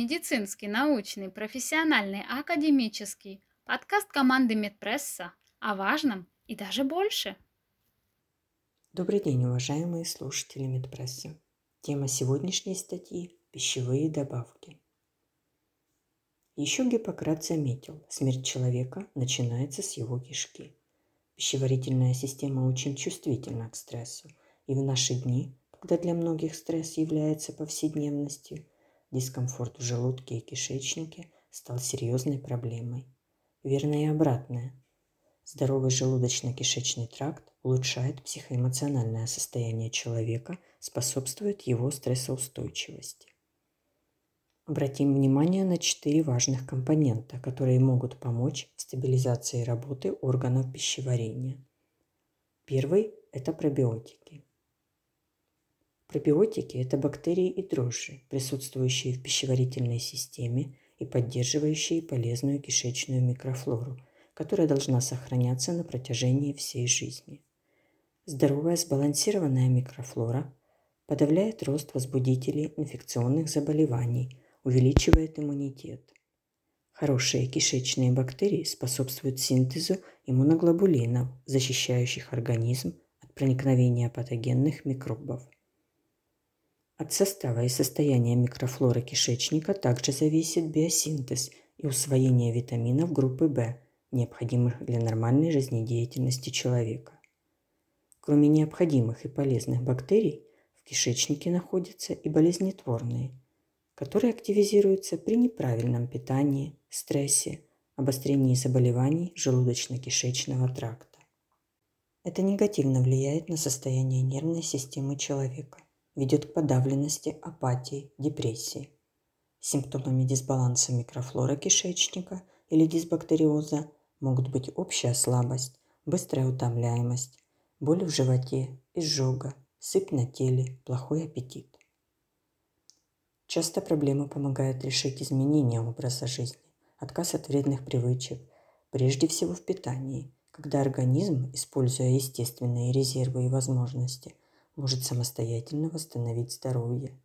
Медицинский, научный, профессиональный, академический. Подкаст команды Медпресса о важном и даже больше. Добрый день, уважаемые слушатели Медпресса. Тема сегодняшней статьи – пищевые добавки. Еще Гиппократ заметил, смерть человека начинается с его кишки. Пищеварительная система очень чувствительна к стрессу, и в наши дни, когда для многих стресс является повседневностью, дискомфорт в желудке и кишечнике стал серьезной проблемой. Верно и обратное. Здоровый желудочно-кишечный тракт улучшает психоэмоциональное состояние человека, способствует его стрессоустойчивости. Обратим внимание на четыре важных компонента, которые могут помочь в стабилизации работы органов пищеварения. Первый – это пробиотики. Пробиотики – это бактерии и дрожжи, присутствующие в пищеварительной системе и поддерживающие полезную кишечную микрофлору, которая должна сохраняться на протяжении всей жизни. Здоровая сбалансированная микрофлора подавляет рост возбудителей инфекционных заболеваний – увеличивает иммунитет. Хорошие кишечные бактерии способствуют синтезу иммуноглобулинов, защищающих организм от проникновения патогенных микробов. От состава и состояния микрофлоры кишечника также зависит биосинтез и усвоение витаминов группы В, необходимых для нормальной жизнедеятельности человека. Кроме необходимых и полезных бактерий, в кишечнике находятся и болезнетворные – которые активизируются при неправильном питании, стрессе, обострении заболеваний желудочно-кишечного тракта. Это негативно влияет на состояние нервной системы человека, ведет к подавленности, апатии, депрессии. Симптомами дисбаланса микрофлоры кишечника или дисбактериоза могут быть общая слабость, быстрая утомляемость, боль в животе, изжога, сыпь на теле, плохой аппетит. Часто проблему помогает решить изменение образа жизни, отказ от вредных привычек, прежде всего в питании, когда организм, используя естественные резервы и возможности, может самостоятельно восстановить здоровье.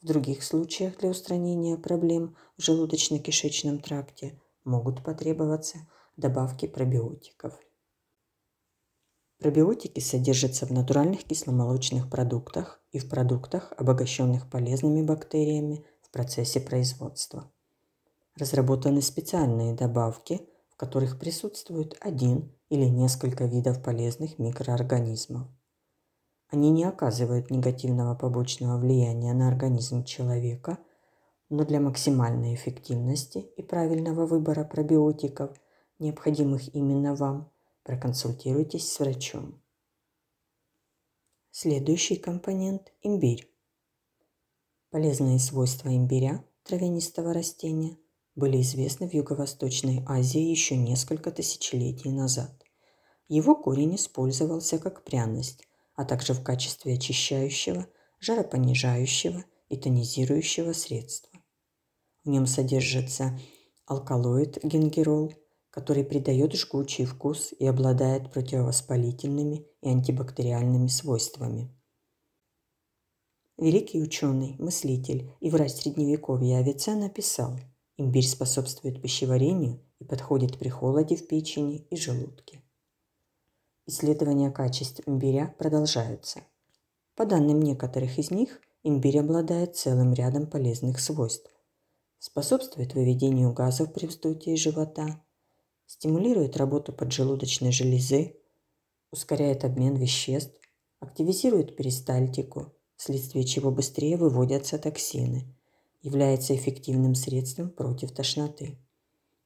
В других случаях для устранения проблем в желудочно-кишечном тракте могут потребоваться добавки пробиотиков. Пробиотики содержатся в натуральных кисломолочных продуктах и в продуктах, обогащенных полезными бактериями в процессе производства. Разработаны специальные добавки, в которых присутствует один или несколько видов полезных микроорганизмов. Они не оказывают негативного побочного влияния на организм человека, но для максимальной эффективности и правильного выбора пробиотиков, необходимых именно вам, Проконсультируйтесь с врачом. Следующий компонент – имбирь. Полезные свойства имбиря, травянистого растения, были известны в Юго-Восточной Азии еще несколько тысячелетий назад. Его корень использовался как пряность, а также в качестве очищающего, жаропонижающего и тонизирующего средства. В нем содержится алкалоид гингерол, который придает жгучий вкус и обладает противовоспалительными и антибактериальными свойствами. Великий ученый, мыслитель и врач средневековья Авиценна писал, имбирь способствует пищеварению и подходит при холоде в печени и желудке. Исследования качеств имбиря продолжаются. По данным некоторых из них, имбирь обладает целым рядом полезных свойств. Способствует выведению газов при вздутии живота, стимулирует работу поджелудочной железы, ускоряет обмен веществ, активизирует перистальтику, вследствие чего быстрее выводятся токсины, является эффективным средством против тошноты,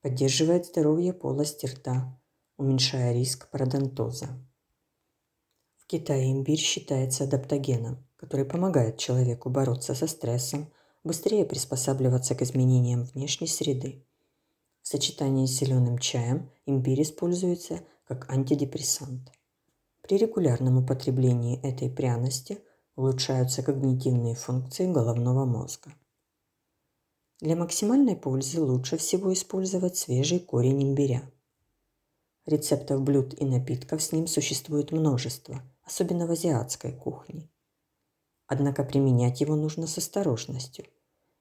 поддерживает здоровье полости рта, уменьшая риск пародонтоза. В Китае имбирь считается адаптогеном, который помогает человеку бороться со стрессом, быстрее приспосабливаться к изменениям внешней среды. В сочетании с зеленым чаем имбирь используется как антидепрессант. При регулярном употреблении этой пряности улучшаются когнитивные функции головного мозга. Для максимальной пользы лучше всего использовать свежий корень имбиря. Рецептов блюд и напитков с ним существует множество, особенно в азиатской кухне. Однако применять его нужно с осторожностью.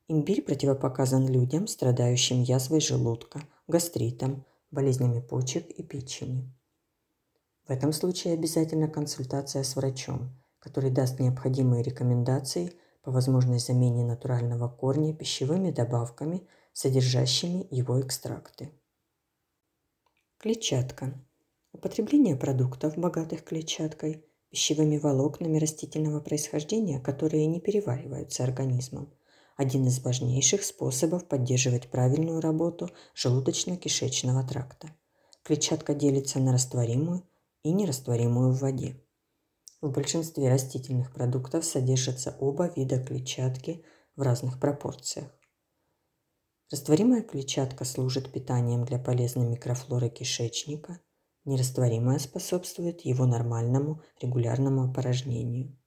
Имбирь противопоказан людям, страдающим язвой желудка, гастритом, болезнями почек и печени. В этом случае обязательно консультация с врачом, который даст необходимые рекомендации по возможной замене натурального корня пищевыми добавками, содержащими его экстракты. Клетчатка. Употребление продуктов, богатых клетчаткой, пищевыми волокнами растительного происхождения, которые не перевариваются организмом, один из важнейших способов поддерживать правильную работу желудочно-кишечного тракта. Клетчатка делится на растворимую и нерастворимую в воде. В большинстве растительных продуктов содержатся оба вида клетчатки в разных пропорциях. Растворимая клетчатка служит питанием для полезной микрофлоры кишечника, нерастворимая способствует его нормальному регулярному опорожнению.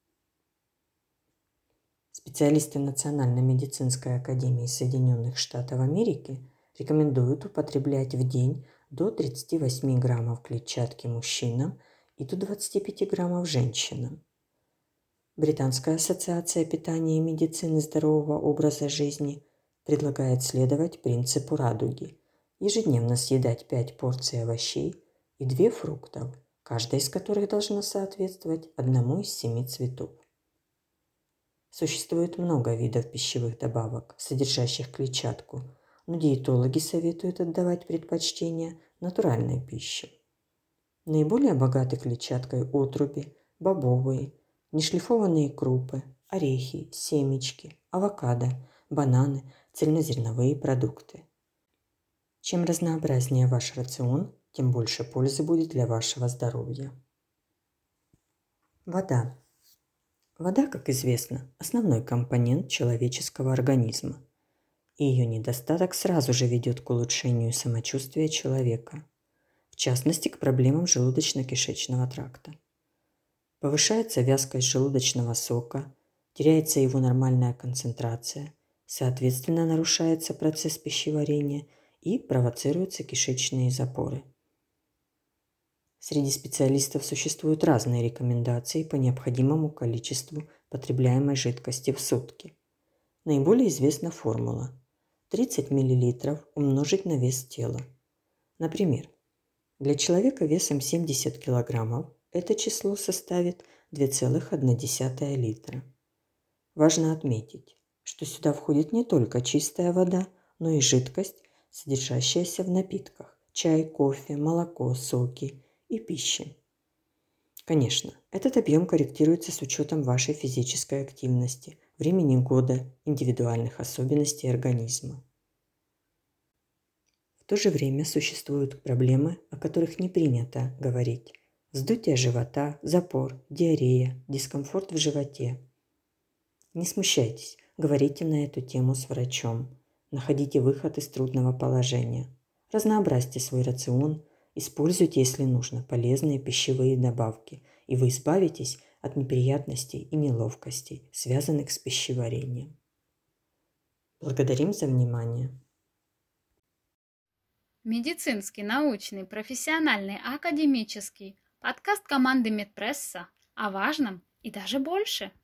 Специалисты Национальной медицинской академии Соединенных Штатов Америки рекомендуют употреблять в день до 38 граммов клетчатки мужчинам и до 25 граммов женщинам. Британская ассоциация питания и медицины здорового образа жизни предлагает следовать принципу радуги. Ежедневно съедать 5 порций овощей и 2 фруктов, каждая из которых должна соответствовать одному из семи цветов. Существует много видов пищевых добавок, содержащих клетчатку, но диетологи советуют отдавать предпочтение натуральной пище. Наиболее богаты клетчаткой отруби, бобовые, нешлифованные крупы, орехи, семечки, авокадо, бананы, цельнозерновые продукты. Чем разнообразнее ваш рацион, тем больше пользы будет для вашего здоровья. Вода. Вода, как известно, основной компонент человеческого организма. И ее недостаток сразу же ведет к улучшению самочувствия человека, в частности к проблемам желудочно-кишечного тракта. Повышается вязкость желудочного сока, теряется его нормальная концентрация – Соответственно, нарушается процесс пищеварения и провоцируются кишечные запоры. Среди специалистов существуют разные рекомендации по необходимому количеству потребляемой жидкости в сутки. Наиболее известна формула 30 мл умножить на вес тела. Например, для человека весом 70 кг это число составит 2,1 литра. Важно отметить, что сюда входит не только чистая вода, но и жидкость, содержащаяся в напитках – чай, кофе, молоко, соки и пища. Конечно, этот объем корректируется с учетом вашей физической активности, времени года, индивидуальных особенностей организма. В то же время существуют проблемы, о которых не принято говорить. Вздутие живота, запор, диарея, дискомфорт в животе. Не смущайтесь, Говорите на эту тему с врачом. Находите выход из трудного положения. Разнообразьте свой рацион, используйте, если нужно, полезные пищевые добавки, и вы избавитесь от неприятностей и неловкостей, связанных с пищеварением. Благодарим за внимание. Медицинский, научный, профессиональный, академический подкаст команды Медпресса о важном и даже больше –